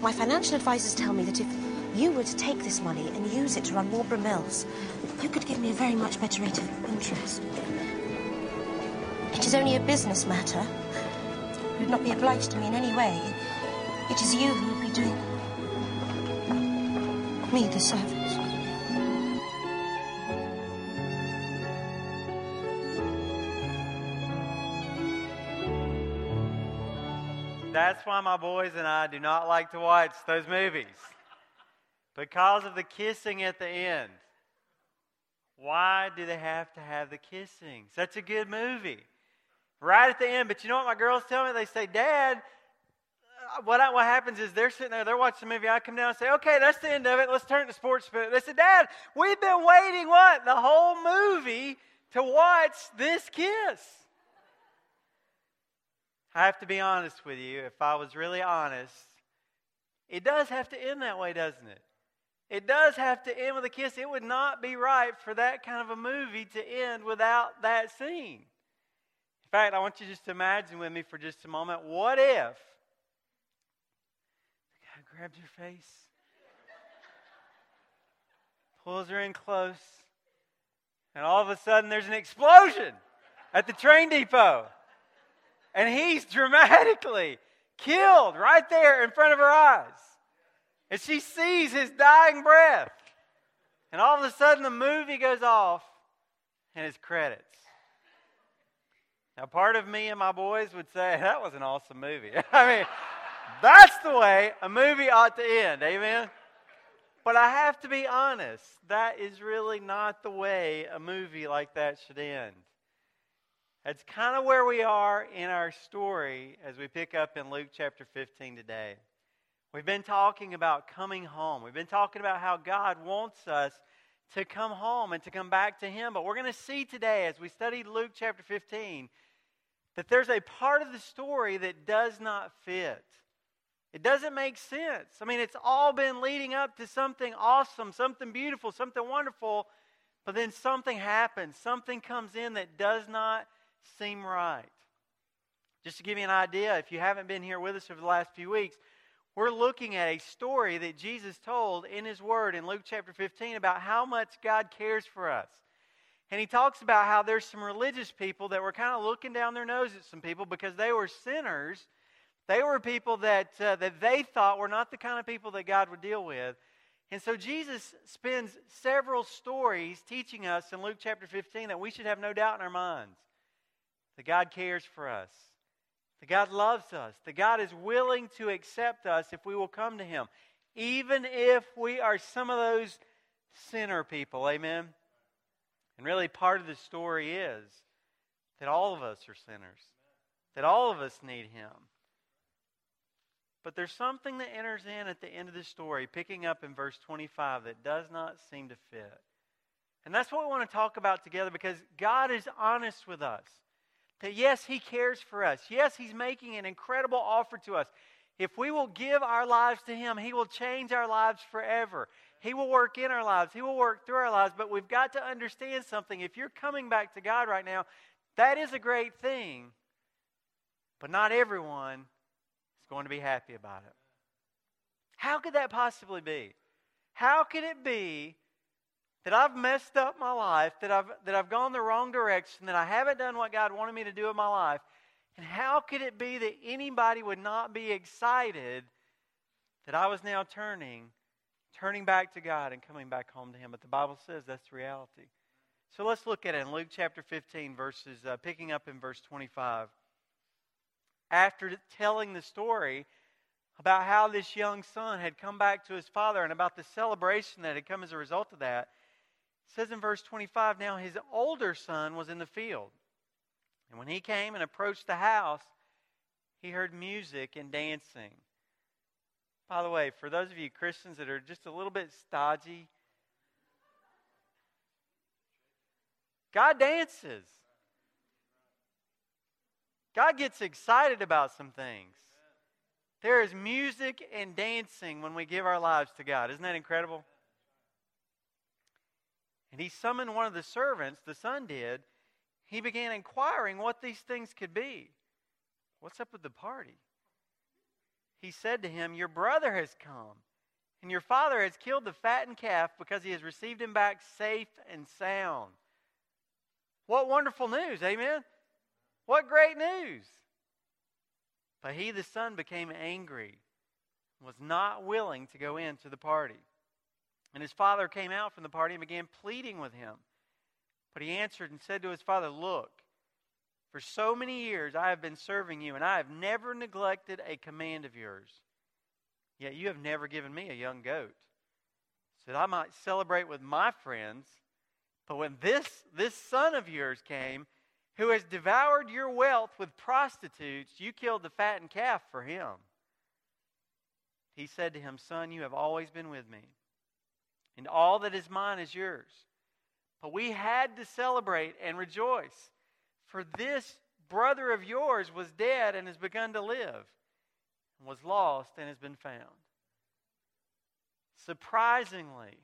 My financial advisors tell me that if you were to take this money and use it to run Marlborough Mills, you could give me a very much better rate of interest. It is only a business matter. You would not be obliged to me in any way. It is you who would be doing me the service. That's why my boys and I do not like to watch those movies. Because of the kissing at the end. Why do they have to have the kissing? Such a good movie. Right at the end. But you know what my girls tell me? They say, Dad, uh, what, I, what happens is they're sitting there, they're watching the movie. I come down and say, okay, that's the end of it. Let's turn to sports. But they said, Dad, we've been waiting what? The whole movie to watch this kiss. I have to be honest with you. If I was really honest, it does have to end that way, doesn't it? It does have to end with a kiss. It would not be right for that kind of a movie to end without that scene. In fact, I want you just to imagine with me for just a moment what if the guy grabs her face, pulls her in close, and all of a sudden there's an explosion at the train depot? And he's dramatically killed right there in front of her eyes. And she sees his dying breath. And all of a sudden, the movie goes off and it's credits. Now, part of me and my boys would say, that was an awesome movie. I mean, that's the way a movie ought to end. Amen? But I have to be honest, that is really not the way a movie like that should end. That's kind of where we are in our story as we pick up in Luke chapter 15 today. We've been talking about coming home. We've been talking about how God wants us to come home and to come back to Him. But we're going to see today, as we study Luke chapter 15, that there's a part of the story that does not fit. It doesn't make sense. I mean, it's all been leading up to something awesome, something beautiful, something wonderful, but then something happens. Something comes in that does not seem right. Just to give you an idea, if you haven't been here with us over the last few weeks, we're looking at a story that Jesus told in His Word in Luke chapter 15 about how much God cares for us. And He talks about how there's some religious people that were kind of looking down their nose at some people because they were sinners. They were people that, uh, that they thought were not the kind of people that God would deal with. And so Jesus spends several stories teaching us in Luke chapter 15 that we should have no doubt in our minds that God cares for us, that God loves us, that God is willing to accept us if we will come to Him, even if we are some of those sinner people. Amen? And really, part of the story is that all of us are sinners, that all of us need Him. But there's something that enters in at the end of the story, picking up in verse 25, that does not seem to fit. And that's what we want to talk about together because God is honest with us. That yes, He cares for us. Yes, He's making an incredible offer to us. If we will give our lives to Him, He will change our lives forever. He will work in our lives, He will work through our lives. But we've got to understand something. If you're coming back to God right now, that is a great thing. But not everyone is going to be happy about it. How could that possibly be? How could it be that I've messed up my life, that I've, that I've gone the wrong direction, that I haven't done what God wanted me to do in my life. And how could it be that anybody would not be excited that I was now turning, turning back to God and coming back home to Him? But the Bible says that's the reality. So let's look at it in Luke chapter 15, verses, uh, picking up in verse 25. After telling the story about how this young son had come back to his father and about the celebration that had come as a result of that, says in verse 25 Now his older son was in the field. And when he came and approached the house, he heard music and dancing. By the way, for those of you Christians that are just a little bit stodgy, God dances. God gets excited about some things. There is music and dancing when we give our lives to God. Isn't that incredible? And he summoned one of the servants, the son did. He began inquiring what these things could be. What's up with the party? he said to him, Your brother has come, and your father has killed the fattened calf because he has received him back safe and sound. What wonderful news, amen? What great news! But he, the son, became angry was not willing to go into the party. And his father came out from the party and began pleading with him. But he answered and said to his father, Look, for so many years I have been serving you, and I have never neglected a command of yours. Yet you have never given me a young goat, so that I might celebrate with my friends. But when this, this son of yours came, who has devoured your wealth with prostitutes, you killed the fattened calf for him. He said to him, Son, you have always been with me, and all that is mine is yours. But we had to celebrate and rejoice for this brother of yours was dead and has begun to live, and was lost and has been found. Surprisingly,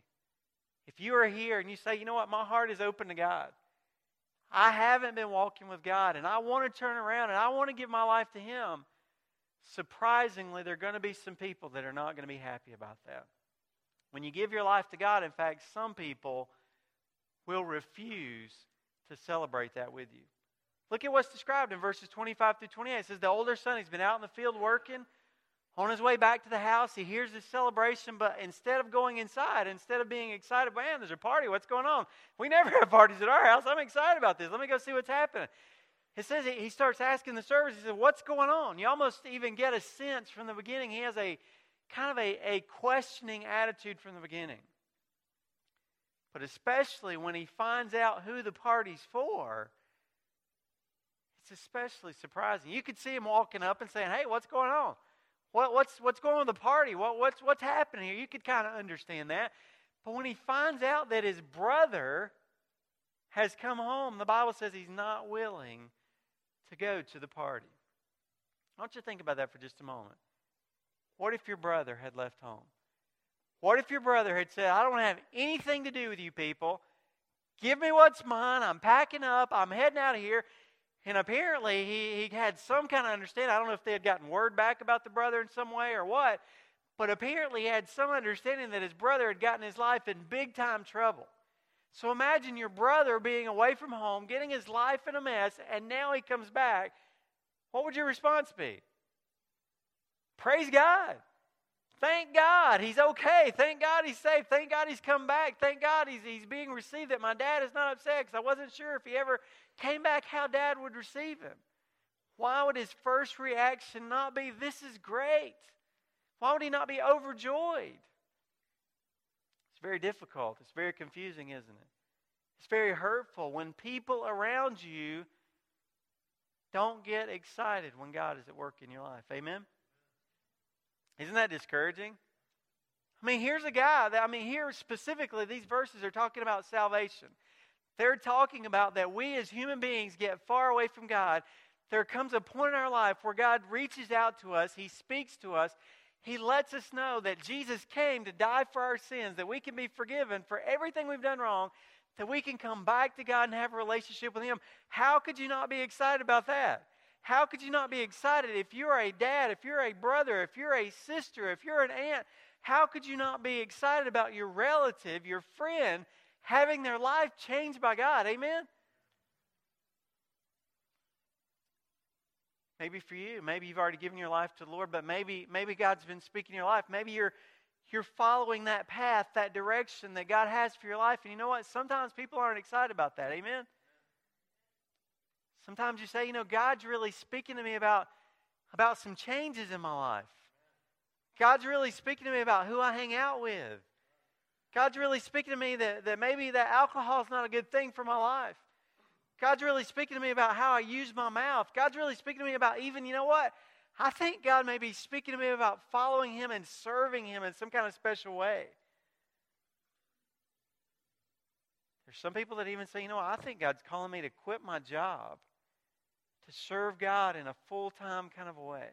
if you are here and you say, you know what, my heart is open to God. I haven't been walking with God and I want to turn around and I want to give my life to Him. Surprisingly, there are going to be some people that are not going to be happy about that. When you give your life to God, in fact, some people will refuse to celebrate that with you. Look at what's described in verses 25 through 28. It says, The older son, he's been out in the field working. On his way back to the house, he hears this celebration, but instead of going inside, instead of being excited, man, there's a party, what's going on? We never have parties at our house. I'm excited about this. Let me go see what's happening. It says he starts asking the servants, he says, What's going on? You almost even get a sense from the beginning. He has a kind of a, a questioning attitude from the beginning. But especially when he finds out who the party's for, it's especially surprising. You could see him walking up and saying, Hey, what's going on? What, what's, what's going on with the party? What, what's, what's happening here? You could kind of understand that. But when he finds out that his brother has come home, the Bible says he's not willing to go to the party. I want you to think about that for just a moment. What if your brother had left home? What if your brother had said, I don't have anything to do with you people. Give me what's mine. I'm packing up. I'm heading out of here. And apparently, he, he had some kind of understanding. I don't know if they had gotten word back about the brother in some way or what, but apparently, he had some understanding that his brother had gotten his life in big time trouble. So imagine your brother being away from home, getting his life in a mess, and now he comes back. What would your response be? Praise God. Thank God he's okay. Thank God he's safe. Thank God he's come back. Thank God he's, he's being received. That my dad is not upset because I wasn't sure if he ever came back how dad would receive him. Why would his first reaction not be, This is great? Why would he not be overjoyed? It's very difficult. It's very confusing, isn't it? It's very hurtful when people around you don't get excited when God is at work in your life. Amen? Isn't that discouraging? I mean, here's a guy that, I mean, here specifically, these verses are talking about salvation. They're talking about that we as human beings get far away from God. There comes a point in our life where God reaches out to us, He speaks to us, He lets us know that Jesus came to die for our sins, that we can be forgiven for everything we've done wrong, that we can come back to God and have a relationship with Him. How could you not be excited about that? How could you not be excited if you're a dad, if you're a brother, if you're a sister, if you're an aunt? How could you not be excited about your relative, your friend, having their life changed by God? Amen? Maybe for you, maybe you've already given your life to the Lord, but maybe maybe God's been speaking in your life. Maybe you're you're following that path, that direction that God has for your life. And you know what? Sometimes people aren't excited about that. Amen. Sometimes you say, you know, God's really speaking to me about, about some changes in my life. God's really speaking to me about who I hang out with. God's really speaking to me that, that maybe that alcohol is not a good thing for my life. God's really speaking to me about how I use my mouth. God's really speaking to me about even, you know what? I think God may be speaking to me about following Him and serving Him in some kind of special way. There's some people that even say, you know, I think God's calling me to quit my job to serve God in a full time kind of a way.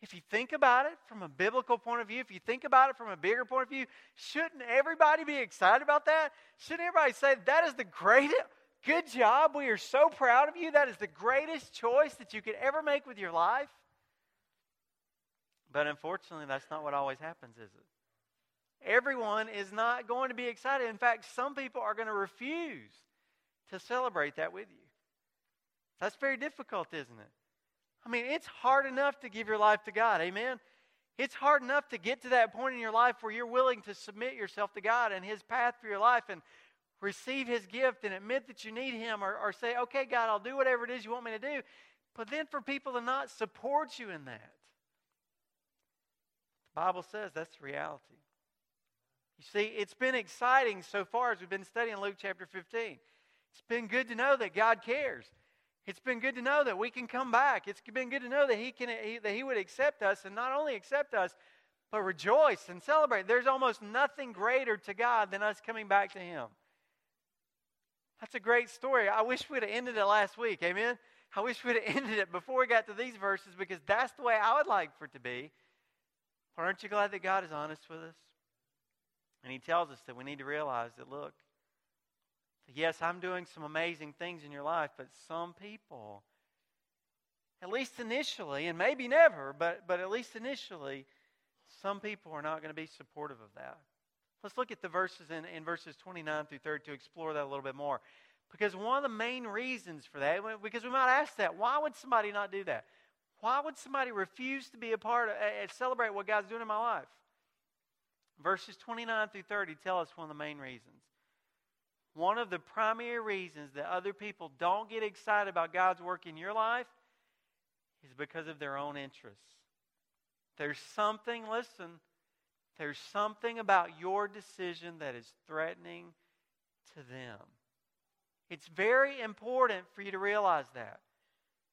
If you think about it from a biblical point of view, if you think about it from a bigger point of view, shouldn't everybody be excited about that? Shouldn't everybody say, that is the greatest, good job, we are so proud of you, that is the greatest choice that you could ever make with your life? But unfortunately, that's not what always happens, is it? Everyone is not going to be excited. In fact, some people are going to refuse to celebrate that with you. That's very difficult, isn't it? I mean, it's hard enough to give your life to God. Amen? It's hard enough to get to that point in your life where you're willing to submit yourself to God and His path for your life and receive His gift and admit that you need Him or, or say, okay, God, I'll do whatever it is you want me to do. But then for people to not support you in that, the Bible says that's the reality. You see, it's been exciting so far as we've been studying Luke chapter 15. It's been good to know that God cares. It's been good to know that we can come back. It's been good to know that He can he, that He would accept us, and not only accept us, but rejoice and celebrate. There's almost nothing greater to God than us coming back to Him. That's a great story. I wish we'd have ended it last week. Amen. I wish we'd have ended it before we got to these verses because that's the way I would like for it to be. But aren't you glad that God is honest with us? And He tells us that we need to realize that, look, yes, I'm doing some amazing things in your life, but some people, at least initially, and maybe never, but, but at least initially, some people are not going to be supportive of that. Let's look at the verses in, in verses 29 through 30 to explore that a little bit more. Because one of the main reasons for that, because we might ask that, why would somebody not do that? Why would somebody refuse to be a part of and celebrate what God's doing in my life? Verses 29 through 30 tell us one of the main reasons. One of the primary reasons that other people don't get excited about God's work in your life is because of their own interests. There's something, listen, there's something about your decision that is threatening to them. It's very important for you to realize that.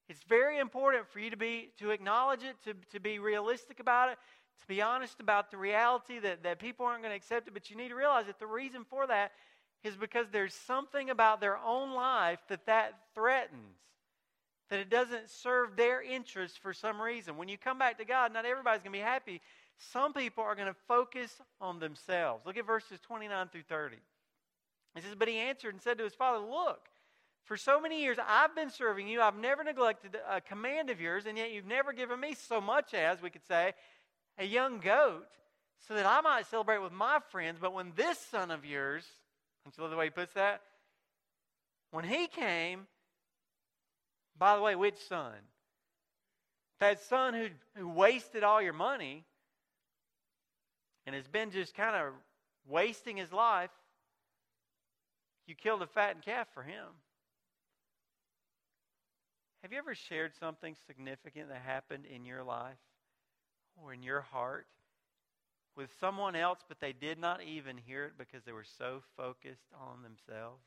It's very important for you to be to acknowledge it, to, to be realistic about it, to be honest about the reality that, that people aren't going to accept it, but you need to realize that the reason for that is because there's something about their own life that that threatens that it doesn't serve their interests for some reason. When you come back to God, not everybody's going to be happy. Some people are going to focus on themselves. Look at verses 29 through 30. He says, But he answered and said to his father, Look, for so many years I've been serving you. I've never neglected a command of yours, and yet you've never given me so much as, we could say, a young goat, so that I might celebrate with my friends. But when this son of yours, don't you love the way he puts that? When he came, by the way, which son? That son who, who wasted all your money and has been just kind of wasting his life, you killed a fattened calf for him. Have you ever shared something significant that happened in your life or in your heart with someone else, but they did not even hear it because they were so focused on themselves?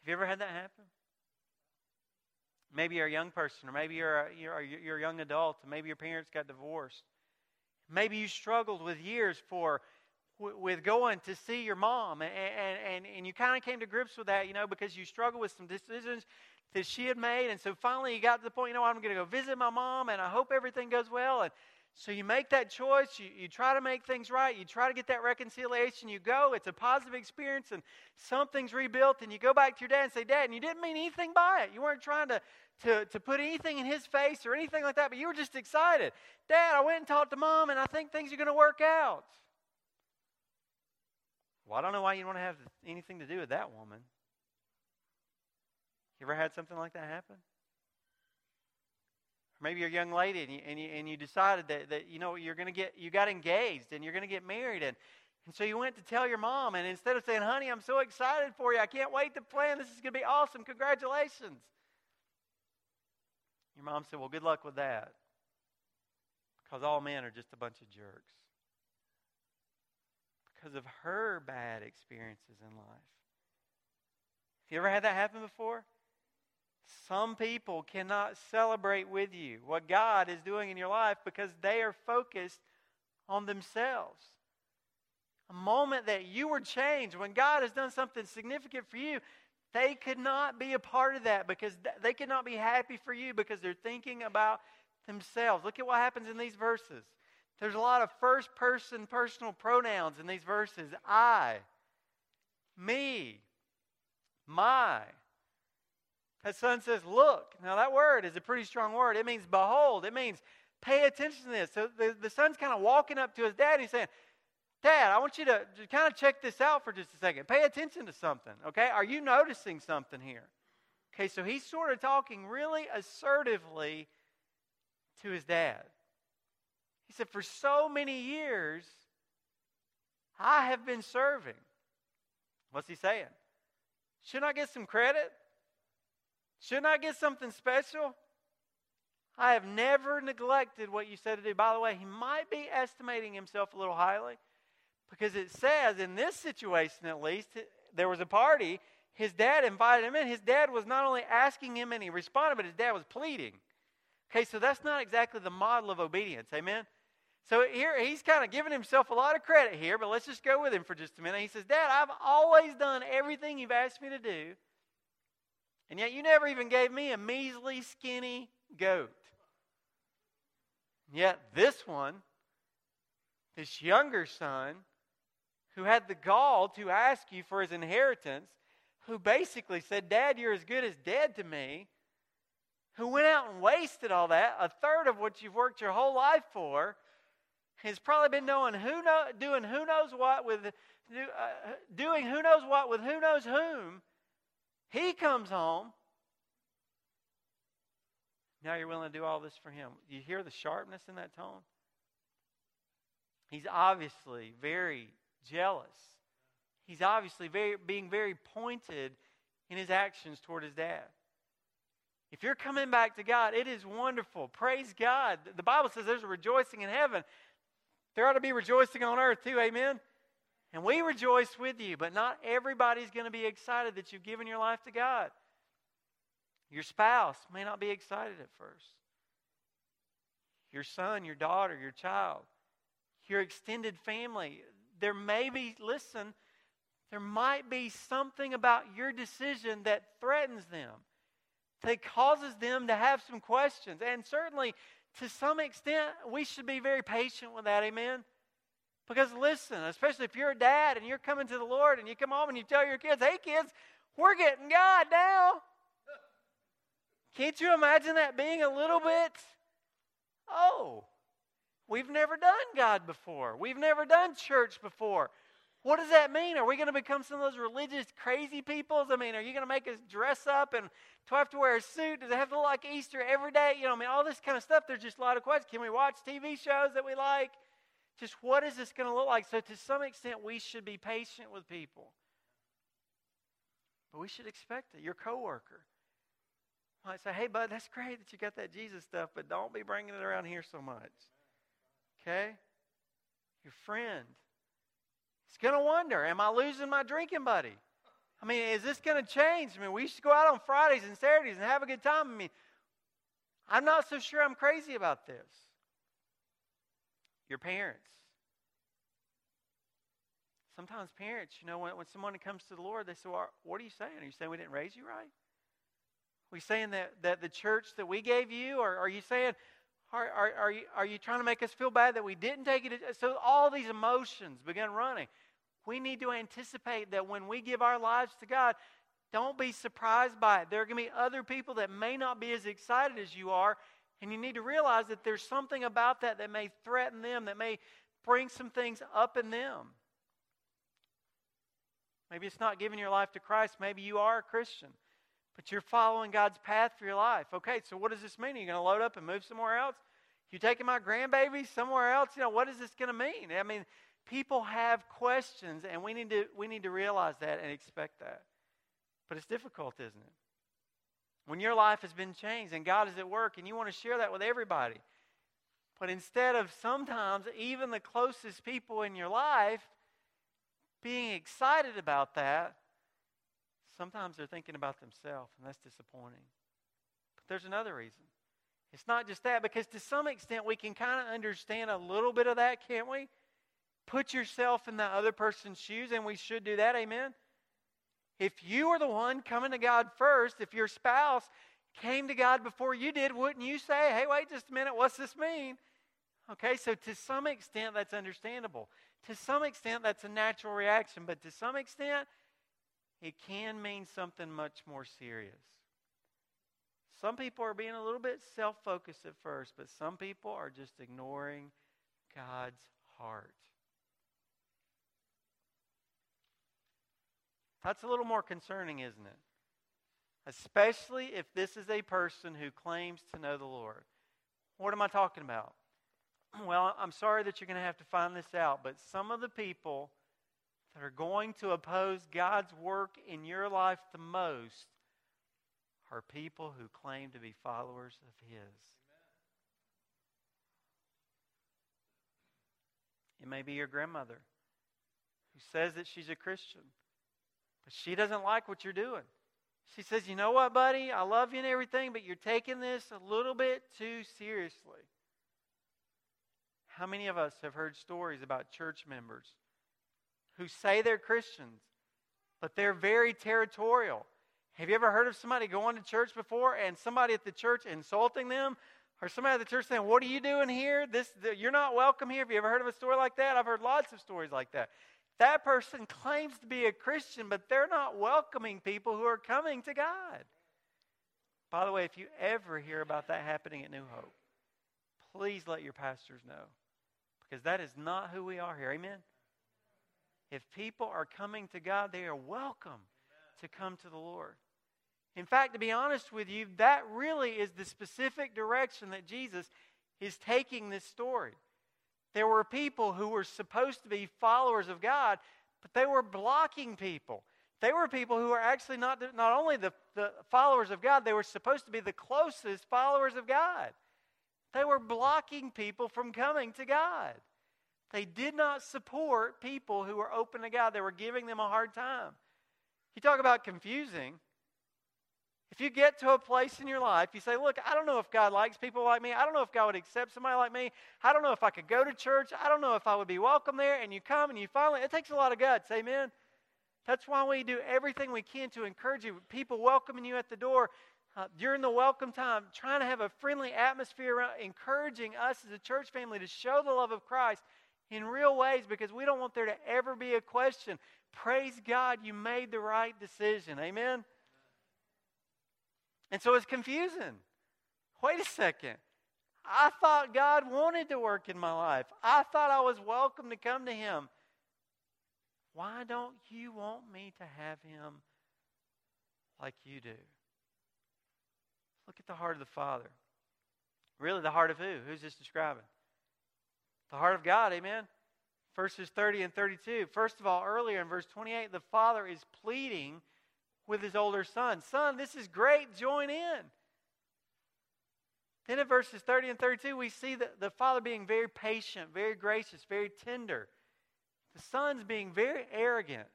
Have you ever had that happen? Maybe you're a young person, or maybe you're a, you're, you're a young adult, and maybe your parents got divorced. Maybe you struggled with years for with going to see your mom, and, and, and you kind of came to grips with that, you know, because you struggled with some decisions that she had made. And so finally you got to the point, you know, I'm going to go visit my mom, and I hope everything goes well. And so you make that choice, you, you try to make things right, you try to get that reconciliation, you go, it's a positive experience, and something's rebuilt, and you go back to your dad and say, Dad, and you didn't mean anything by it. You weren't trying to, to, to put anything in his face or anything like that, but you were just excited. Dad, I went and talked to mom, and I think things are going to work out. Well, I don't know why you don't want to have anything to do with that woman. You ever had something like that happen? Or maybe you're a young lady and you, and you, and you decided that, that, you know, you're going to get, you got engaged and you're going to get married. And, and so you went to tell your mom. And instead of saying, honey, I'm so excited for you. I can't wait to plan. This is going to be awesome. Congratulations. Your mom said, well, good luck with that. Because all men are just a bunch of jerks. Because of her bad experiences in life. Have you ever had that happen before? Some people cannot celebrate with you what God is doing in your life because they are focused on themselves. A moment that you were changed, when God has done something significant for you, they could not be a part of that because they could not be happy for you because they're thinking about themselves. Look at what happens in these verses. There's a lot of first person personal pronouns in these verses I, me, my. That son says, Look. Now, that word is a pretty strong word. It means behold. It means Pay attention to this. So the, the son's kind of walking up to his dad and he's saying, Dad, I want you to kind of check this out for just a second. Pay attention to something, okay? Are you noticing something here? Okay, so he's sort of talking really assertively to his dad. He said, For so many years, I have been serving. What's he saying? Shouldn't I get some credit? Shouldn't I get something special? I have never neglected what you said to do. By the way, he might be estimating himself a little highly because it says, in this situation at least, there was a party. His dad invited him in. His dad was not only asking him and he responded, but his dad was pleading. Okay, so that's not exactly the model of obedience. Amen? So here he's kind of giving himself a lot of credit here, but let's just go with him for just a minute. He says, Dad, I've always done everything you've asked me to do, and yet you never even gave me a measly, skinny goat. And yet this one, this younger son, who had the gall to ask you for his inheritance, who basically said, Dad, you're as good as dead to me, who went out and wasted all that, a third of what you've worked your whole life for, has probably been doing who know, doing who knows what with uh, doing who knows what with who knows whom. He comes home. Now you're willing to do all this for him. You hear the sharpness in that tone? He's obviously very jealous. He's obviously very, being very pointed in his actions toward his dad. If you're coming back to God, it is wonderful. Praise God. The Bible says there's a rejoicing in heaven. There ought to be rejoicing on earth too, amen? And we rejoice with you, but not everybody's going to be excited that you've given your life to God. Your spouse may not be excited at first. Your son, your daughter, your child, your extended family. There may be, listen, there might be something about your decision that threatens them, that causes them to have some questions. And certainly, to some extent, we should be very patient with that. Amen? Because listen, especially if you're a dad and you're coming to the Lord and you come home and you tell your kids, hey, kids, we're getting God now. Can't you imagine that being a little bit, oh, we've never done God before. We've never done church before. What does that mean? Are we going to become some of those religious crazy peoples? I mean, are you going to make us dress up and do I have to wear a suit? Does it have to look like Easter every day? You know, I mean, all this kind of stuff. There's just a lot of questions. Can we watch TV shows that we like? Just what is this going to look like? So, to some extent, we should be patient with people. But we should expect it. Your coworker might say, hey, bud, that's great that you got that Jesus stuff, but don't be bringing it around here so much. Okay? Your friend. He's going to wonder, am I losing my drinking buddy? I mean, is this going to change? I mean, we to go out on Fridays and Saturdays and have a good time. I mean, I'm not so sure I'm crazy about this. Your parents. Sometimes parents, you know, when, when someone comes to the Lord, they say, well, What are you saying? Are you saying we didn't raise you right? Are saying that, that the church that we gave you? Or are you saying, are, are, are, you, are you trying to make us feel bad that we didn't take it? So all these emotions begin running we need to anticipate that when we give our lives to God, don't be surprised by it. There are going to be other people that may not be as excited as you are, and you need to realize that there's something about that that may threaten them, that may bring some things up in them. Maybe it's not giving your life to Christ. Maybe you are a Christian, but you're following God's path for your life. Okay, so what does this mean? Are you going to load up and move somewhere else? You taking my grandbaby somewhere else? You know, what is this going to mean? I mean, people have questions, and we need to we need to realize that and expect that. But it's difficult, isn't it? When your life has been changed and God is at work, and you want to share that with everybody. But instead of sometimes even the closest people in your life being excited about that, sometimes they're thinking about themselves, and that's disappointing. But there's another reason. It's not just that, because to some extent we can kind of understand a little bit of that, can't we? Put yourself in the other person's shoes, and we should do that. Amen. If you were the one coming to God first, if your spouse came to God before you did, wouldn't you say, hey, wait just a minute, what's this mean? Okay, so to some extent, that's understandable. To some extent, that's a natural reaction, but to some extent, it can mean something much more serious. Some people are being a little bit self focused at first, but some people are just ignoring God's heart. That's a little more concerning, isn't it? Especially if this is a person who claims to know the Lord. What am I talking about? Well, I'm sorry that you're going to have to find this out, but some of the people that are going to oppose God's work in your life the most are people who claim to be followers of His. It may be your grandmother who says that she's a Christian, but she doesn't like what you're doing. She says, You know what, buddy? I love you and everything, but you're taking this a little bit too seriously. How many of us have heard stories about church members who say they're Christians, but they're very territorial? Have you ever heard of somebody going to church before and somebody at the church insulting them? Or somebody at the church saying, What are you doing here? This, the, you're not welcome here. Have you ever heard of a story like that? I've heard lots of stories like that. That person claims to be a Christian, but they're not welcoming people who are coming to God. By the way, if you ever hear about that happening at New Hope, please let your pastors know because that is not who we are here. Amen? If people are coming to God, they are welcome to come to the Lord. In fact, to be honest with you, that really is the specific direction that Jesus is taking this story. There were people who were supposed to be followers of God, but they were blocking people. They were people who were actually not, not only the, the followers of God, they were supposed to be the closest followers of God. They were blocking people from coming to God. They did not support people who were open to God. They were giving them a hard time. You talk about confusing. If you get to a place in your life, you say, Look, I don't know if God likes people like me. I don't know if God would accept somebody like me. I don't know if I could go to church. I don't know if I would be welcome there. And you come and you finally, it takes a lot of guts. Amen. That's why we do everything we can to encourage you. People welcoming you at the door uh, during the welcome time, trying to have a friendly atmosphere around, encouraging us as a church family to show the love of Christ in real ways because we don't want there to ever be a question. Praise God, you made the right decision. Amen. And so it's confusing. Wait a second. I thought God wanted to work in my life. I thought I was welcome to come to Him. Why don't you want me to have Him like you do? Look at the heart of the Father. Really, the heart of who? Who's this describing? The heart of God, amen? Verses 30 and 32. First of all, earlier in verse 28, the Father is pleading with his older son. Son, this is great, join in. Then in verses 30 and 32, we see the, the father being very patient, very gracious, very tender. The son's being very arrogant.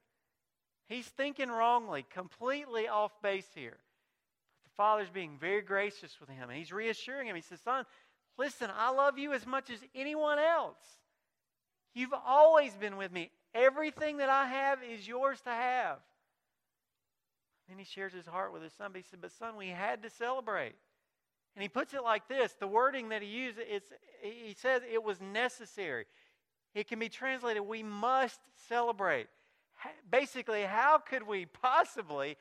He's thinking wrongly, completely off base here. But the father's being very gracious with him. He's reassuring him. He says, Son, listen, I love you as much as anyone else. You've always been with me. Everything that I have is yours to have. Then he shares his heart with his son. But he said, But son, we had to celebrate. And he puts it like this the wording that he used, it's, he says it was necessary. It can be translated, we must celebrate. Basically, how could we possibly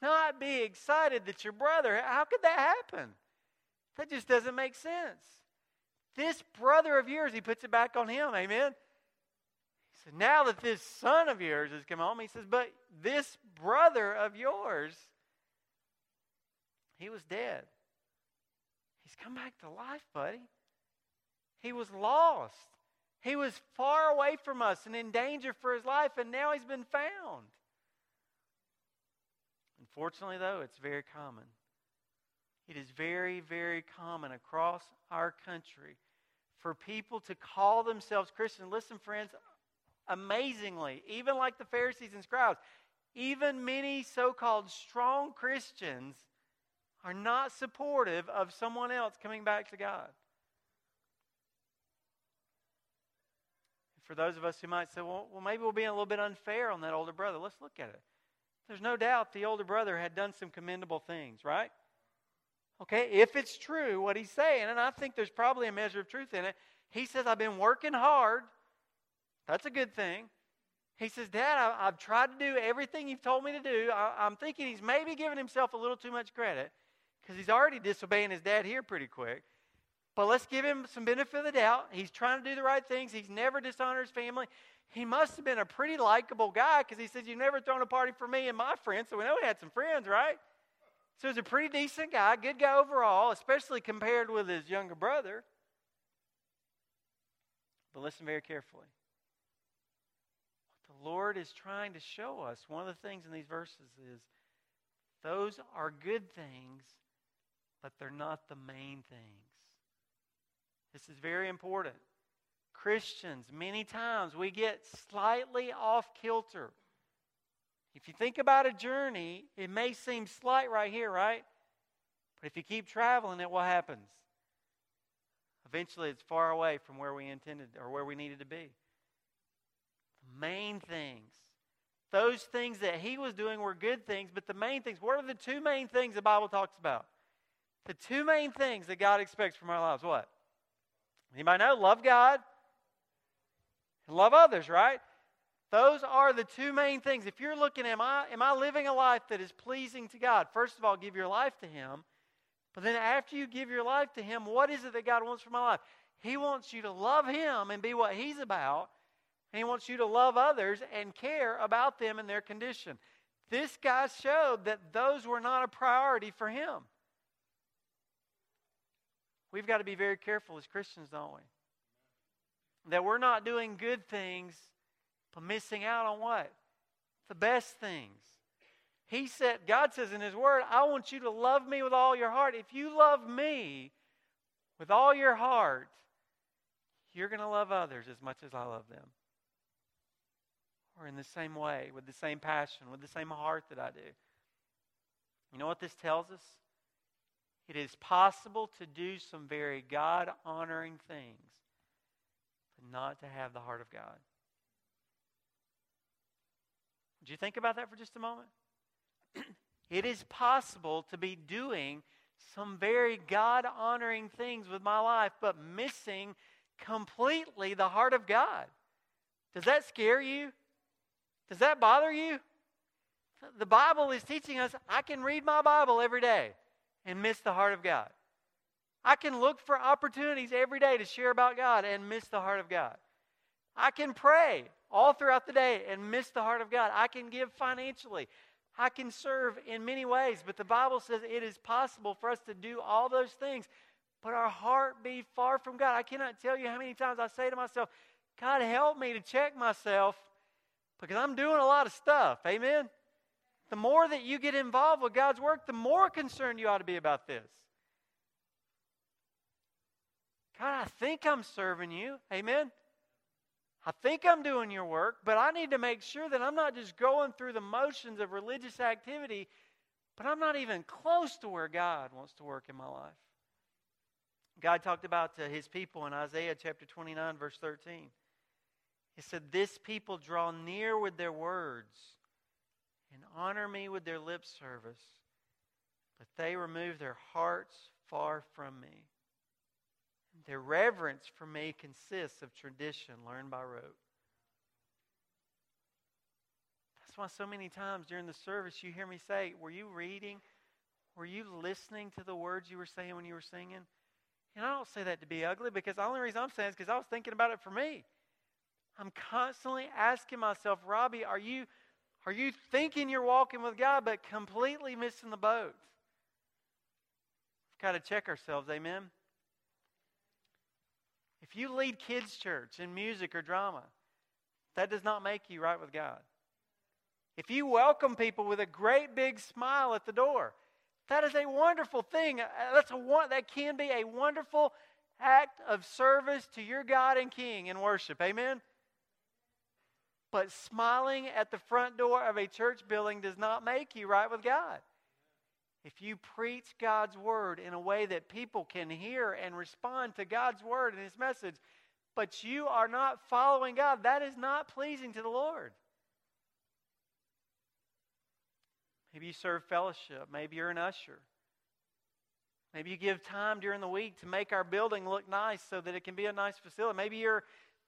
not be excited that your brother, how could that happen? That just doesn't make sense. This brother of yours, he puts it back on him, amen? Now that this son of yours has come home, he says, But this brother of yours, he was dead. He's come back to life, buddy. He was lost. He was far away from us and in danger for his life, and now he's been found. Unfortunately, though, it's very common. It is very, very common across our country for people to call themselves Christian. Listen, friends, amazingly, even like the Pharisees and scribes, even many so called strong Christians are not supportive of someone else coming back to God. For those of us who might say, well, well, maybe we're being a little bit unfair on that older brother, let's look at it. There's no doubt the older brother had done some commendable things, right? Okay, if it's true what he's saying, and I think there's probably a measure of truth in it, he says, I've been working hard that's a good thing. He says, Dad, I, have tried to do everything you've told me to do. I, I'm thinking he's maybe giving himself a little too much credit because he's already disobeying his dad here pretty quick. But let's give him some benefit of the doubt. He's trying to do the right things. He's never dishonored his family. He must have been a pretty likable guy because he says, You've never thrown a party for me and my friends. So we know he had some friends, right? So he's a pretty decent guy, good guy overall, especially compared with his younger brother. But listen very carefully. Lord is trying to show us, one of the things in these verses is those are good things, but they're not the main things. This is very important. Christians, many times we get slightly off kilter. If you think about a journey, it may seem slight right here, right? But if you keep traveling it, what happens? Eventually, it's far away from where we intended or where we needed to be. Main things, those things that he was doing were good things, but the main things, what are the two main things the Bible talks about? The two main things that God expects from our lives, what? Anybody know? Love God love others, right? Those are the two main things. If you're looking, am I, am I living a life that is pleasing to God? First of all, give your life to Him. But then after you give your life to Him, what is it that God wants for my life? He wants you to love Him and be what He's about. And He wants you to love others and care about them and their condition. This guy showed that those were not a priority for Him. We've got to be very careful as Christians, don't we? That we're not doing good things, but missing out on what? The best things. He said, God says in His Word, I want you to love me with all your heart. If you love me with all your heart, you're going to love others as much as I love them. Or in the same way, with the same passion, with the same heart that I do. You know what this tells us? It is possible to do some very God honoring things, but not to have the heart of God. Would you think about that for just a moment? it is possible to be doing some very God honoring things with my life, but missing completely the heart of God. Does that scare you? Does that bother you? The Bible is teaching us I can read my Bible every day and miss the heart of God. I can look for opportunities every day to share about God and miss the heart of God. I can pray all throughout the day and miss the heart of God. I can give financially. I can serve in many ways, but the Bible says it is possible for us to do all those things, but our heart be far from God. I cannot tell you how many times I say to myself, God, help me to check myself because I'm doing a lot of stuff. Amen? the more that you get involved with God's work, the more concerned you ought to be about this. God, I think I'm serving you. Amen. I think I'm doing your work, but I need to make sure that I'm not just going through the motions of religious activity, but I'm not even close to where God wants to work in my life. God talked about to his people in Isaiah chapter 29, verse 13. He said, This people draw near with their words and honor me with their lip service, but they remove their hearts far from me. Their reverence for me consists of tradition learned by rote. That's why so many times during the service you hear me say, Were you reading? Were you listening to the words you were saying when you were singing? And I don't say that to be ugly because the only reason I'm saying is because I was thinking about it for me. I'm constantly asking myself, Robbie, are you are you thinking you're walking with God but completely missing the boat? We've got to check ourselves, amen? If you lead kids' church in music or drama, that does not make you right with God. If you welcome people with a great big smile at the door, that is a wonderful thing. Uh, that's a that can be a wonderful act of service to your God and King in worship. Amen. But smiling at the front door of a church building does not make you right with God. If you preach God's word in a way that people can hear and respond to God's word and his message, but you are not following God, that is not pleasing to the Lord. Maybe you serve fellowship. Maybe you're an usher. Maybe you give time during the week to make our building look nice so that it can be a nice facility. Maybe you're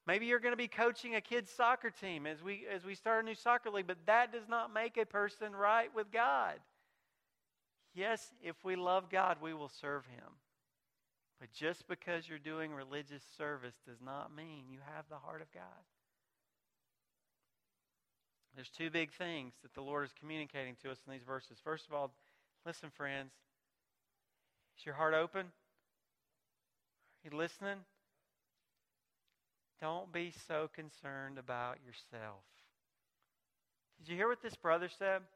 Maybe you're going to be coaching a kid's soccer team as we, as we start a new soccer league, but that does not make a person right with God. Yes, if we love God, we will serve Him. But just because you're doing religious service does not mean you have the heart of God. There's two big things that the Lord is communicating to us in these verses. First of all, listen, friends. Is your heart open? Are you listening? Don't be so concerned about yourself. Did you hear what this brother said?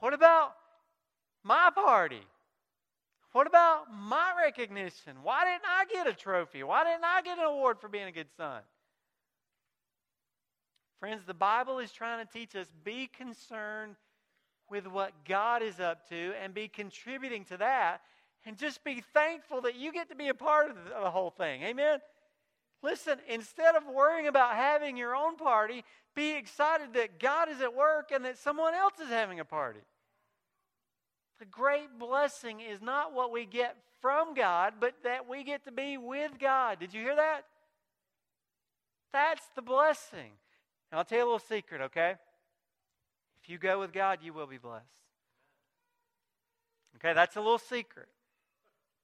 What about my party? What about my recognition? Why didn't I get a trophy? Why didn't I get an award for being a good son? Friends, the Bible is trying to teach us be concerned with what God is up to and be contributing to that and just be thankful that you get to be a part of the whole thing. Amen? Listen, instead of worrying about having your own party, be excited that God is at work and that someone else is having a party. The great blessing is not what we get from God, but that we get to be with God. Did you hear that? That's the blessing. And I'll tell you a little secret, okay? If you go with God, you will be blessed. Okay, that's a little secret.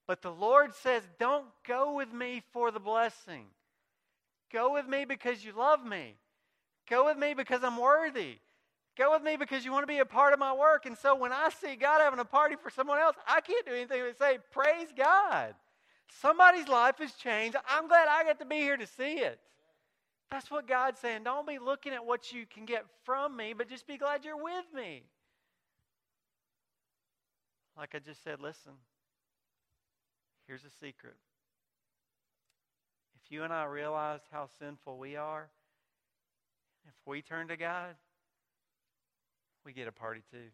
But the Lord says, don't go with me for the blessing. Go with me because you love me. Go with me because I'm worthy. Go with me because you want to be a part of my work. And so when I see God having a party for someone else, I can't do anything but say, Praise God. Somebody's life has changed. I'm glad I get to be here to see it. That's what God's saying. Don't be looking at what you can get from me, but just be glad you're with me. Like I just said, listen, here's a secret. If you and I realized how sinful we are, if we turn to God, we get a party too.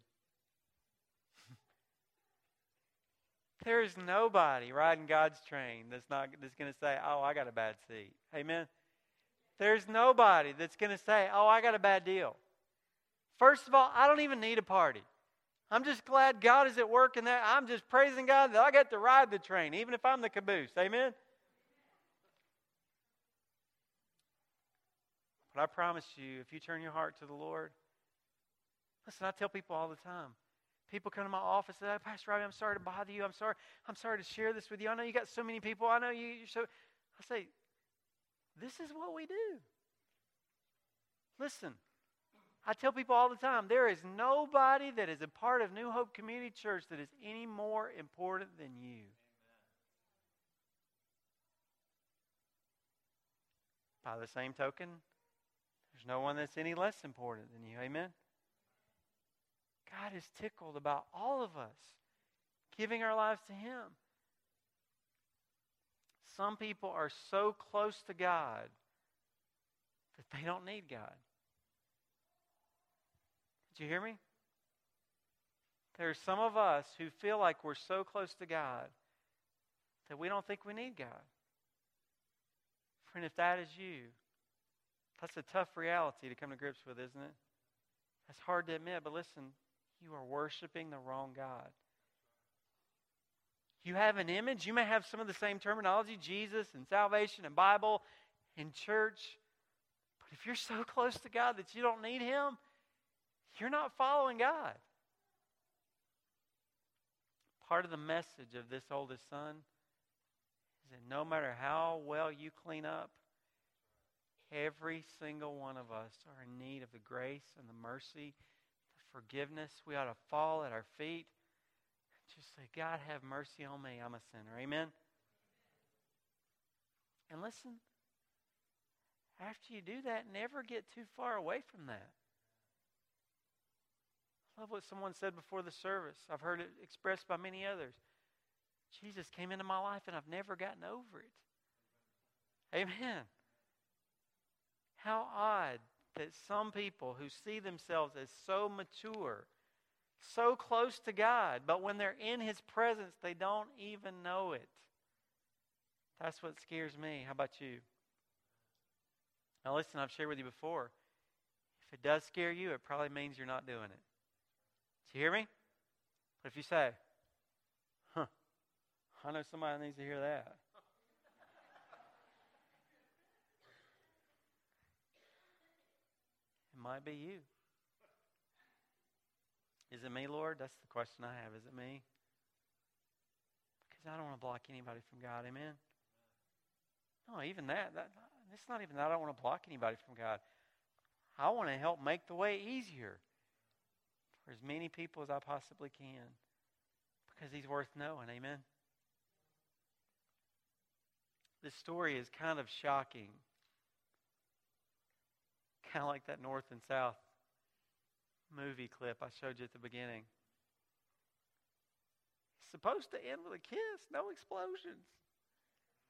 there is nobody riding God's train that's not that's going to say, "Oh, I got a bad seat." Amen. There's nobody that's going to say, "Oh, I got a bad deal." First of all, I don't even need a party. I'm just glad God is at work in that. I'm just praising God that I get to ride the train, even if I'm the caboose. Amen. But I promise you, if you turn your heart to the Lord, listen, I tell people all the time. People come to my office and say, Pastor Robbie, I'm sorry to bother you. I'm sorry. I'm sorry to share this with you. I know you got so many people. I know you. You're so. I say, this is what we do. Listen, I tell people all the time there is nobody that is a part of New Hope Community Church that is any more important than you. By the same token, there's no one that's any less important than you. Amen? God is tickled about all of us giving our lives to Him. Some people are so close to God that they don't need God. Did you hear me? There are some of us who feel like we're so close to God that we don't think we need God. Friend, if that is you, that's a tough reality to come to grips with, isn't it? That's hard to admit, but listen, you are worshiping the wrong God. You have an image. You may have some of the same terminology Jesus and salvation and Bible and church. But if you're so close to God that you don't need Him, you're not following God. Part of the message of this oldest son is that no matter how well you clean up, Every single one of us are in need of the grace and the mercy, the forgiveness. We ought to fall at our feet. And just say, God, have mercy on me. I'm a sinner. Amen? And listen, after you do that, never get too far away from that. I love what someone said before the service. I've heard it expressed by many others. Jesus came into my life and I've never gotten over it. Amen. How odd that some people who see themselves as so mature, so close to God, but when they're in His presence, they don't even know it. That's what scares me. How about you? Now, listen, I've shared with you before. If it does scare you, it probably means you're not doing it. Do you hear me? But if you say, huh, I know somebody needs to hear that. Might be you. Is it me, Lord? That's the question I have. Is it me? Because I don't want to block anybody from God. Amen. No, even that. that it's not even that I don't want to block anybody from God. I want to help make the way easier for as many people as I possibly can because He's worth knowing. Amen. This story is kind of shocking. Kind of like that North and South movie clip I showed you at the beginning. It's supposed to end with a kiss, no explosions.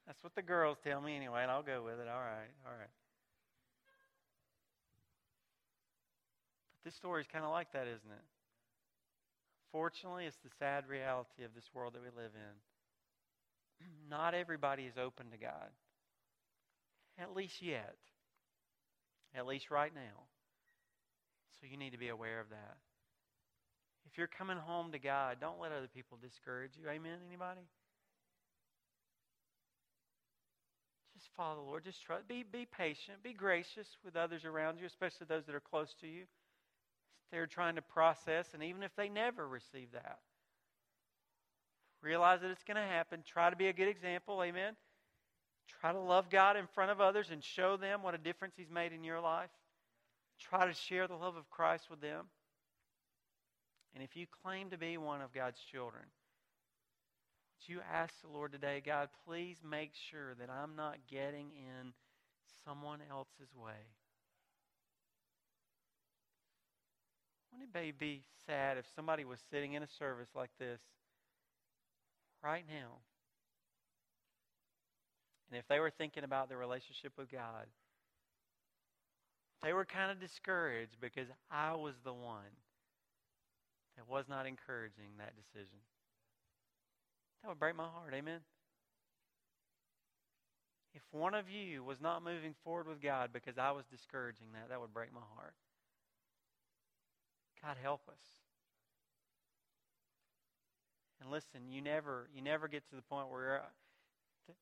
That's what the girls tell me anyway, and I'll go with it. All right, all right. But this story is kind of like that, isn't it? Fortunately, it's the sad reality of this world that we live in. Not everybody is open to God, at least yet, at least right now. So you need to be aware of that. If you're coming home to God, don't let other people discourage you. Amen, anybody? Just follow the Lord. Just trust. Be, be patient. Be gracious with others around you, especially those that are close to you. They're trying to process, and even if they never receive that, realize that it's going to happen. Try to be a good example. Amen. Try to love God in front of others and show them what a difference He's made in your life. Try to share the love of Christ with them. And if you claim to be one of God's children, you ask the Lord today, God, please make sure that I'm not getting in someone else's way? Wouldn't it be sad if somebody was sitting in a service like this right now, and if they were thinking about their relationship with God, they were kind of discouraged because I was the one that was not encouraging that decision. That would break my heart. Amen. If one of you was not moving forward with God because I was discouraging that, that would break my heart. God help us. And listen, you never you never get to the point where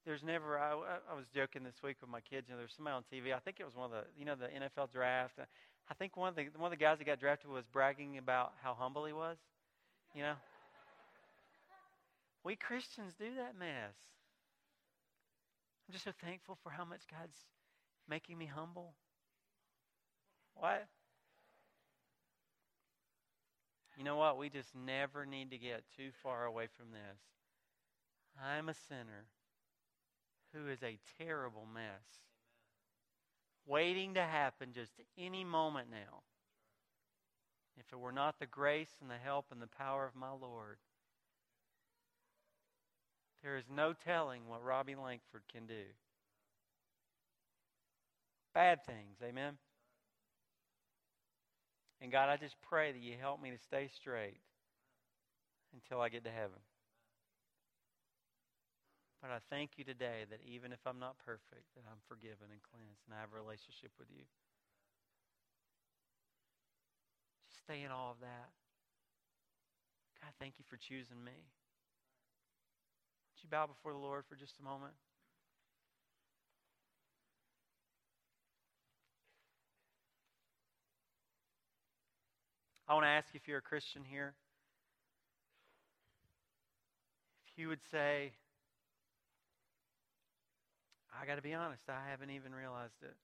there's never. I, I was joking this week with my kids. You know, there's somebody on TV. I think it was one of the you know the NFL draft. Uh, I think one of the one of the guys that got drafted was bragging about how humble he was. You know, we Christians do that mess. I'm just so thankful for how much God's making me humble. What? You know what? We just never need to get too far away from this. I'm a sinner who is a terrible mess, waiting to happen just any moment now. If it were not the grace and the help and the power of my Lord, there is no telling what Robbie Langford can do. Bad things, amen? And God, I just pray that you help me to stay straight until I get to heaven. But I thank you today that even if I'm not perfect, that I'm forgiven and cleansed and I have a relationship with you. Just stay in all of that. God, thank you for choosing me. Would you bow before the Lord for just a moment? I want to ask you if you're a Christian here. If you would say, I got to be honest, I haven't even realized it.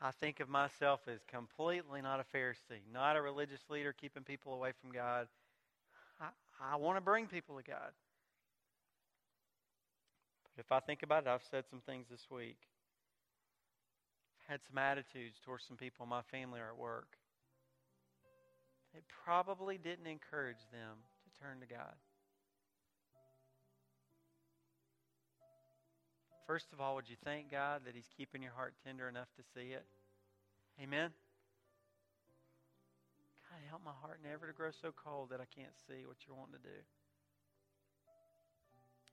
I think of myself as completely not a Pharisee, not a religious leader keeping people away from God. I, I want to bring people to God. But if I think about it, I've said some things this week. I've had some attitudes towards some people in my family or at work. It probably didn't encourage them to turn to God. First of all, would you thank God that He's keeping your heart tender enough to see it? Amen? God, help my heart never to grow so cold that I can't see what you're wanting to do.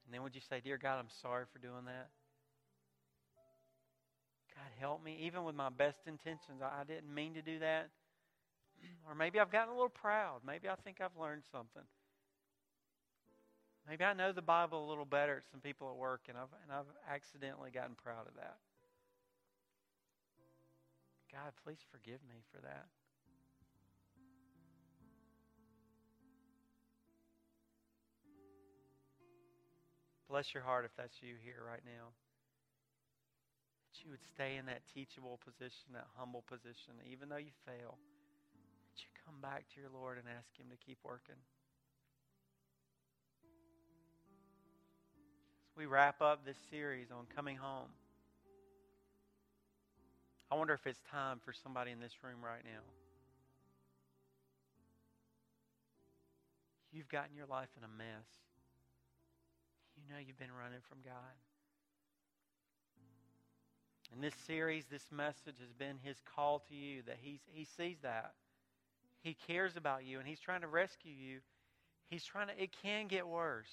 And then would you say, Dear God, I'm sorry for doing that? God, help me. Even with my best intentions, I didn't mean to do that. Or maybe I've gotten a little proud. Maybe I think I've learned something. Maybe I know the Bible a little better at some people at work, and I've, and I've accidentally gotten proud of that. God, please forgive me for that. Bless your heart if that's you here right now. That you would stay in that teachable position, that humble position, even though you fail. That you come back to your Lord and ask Him to keep working. We wrap up this series on coming home, I wonder if it's time for somebody in this room right now. You've gotten your life in a mess. You know you've been running from God. In this series, this message has been his call to you that he's, he sees that. He cares about you and he's trying to rescue you. He's trying to, it can get worse.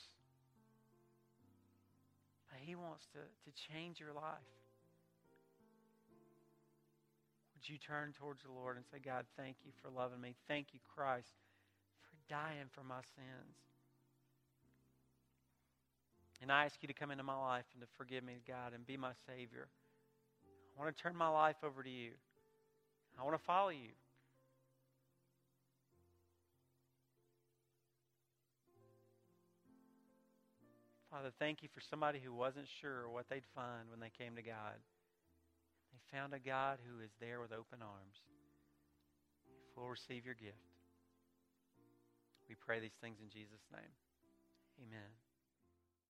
He wants to, to change your life. Would you turn towards the Lord and say, God, thank you for loving me. Thank you, Christ, for dying for my sins. And I ask you to come into my life and to forgive me, God, and be my Savior. I want to turn my life over to you. I want to follow you. Father, thank you for somebody who wasn't sure what they'd find when they came to God. They found a God who is there with open arms. If we'll receive your gift. We pray these things in Jesus' name. Amen.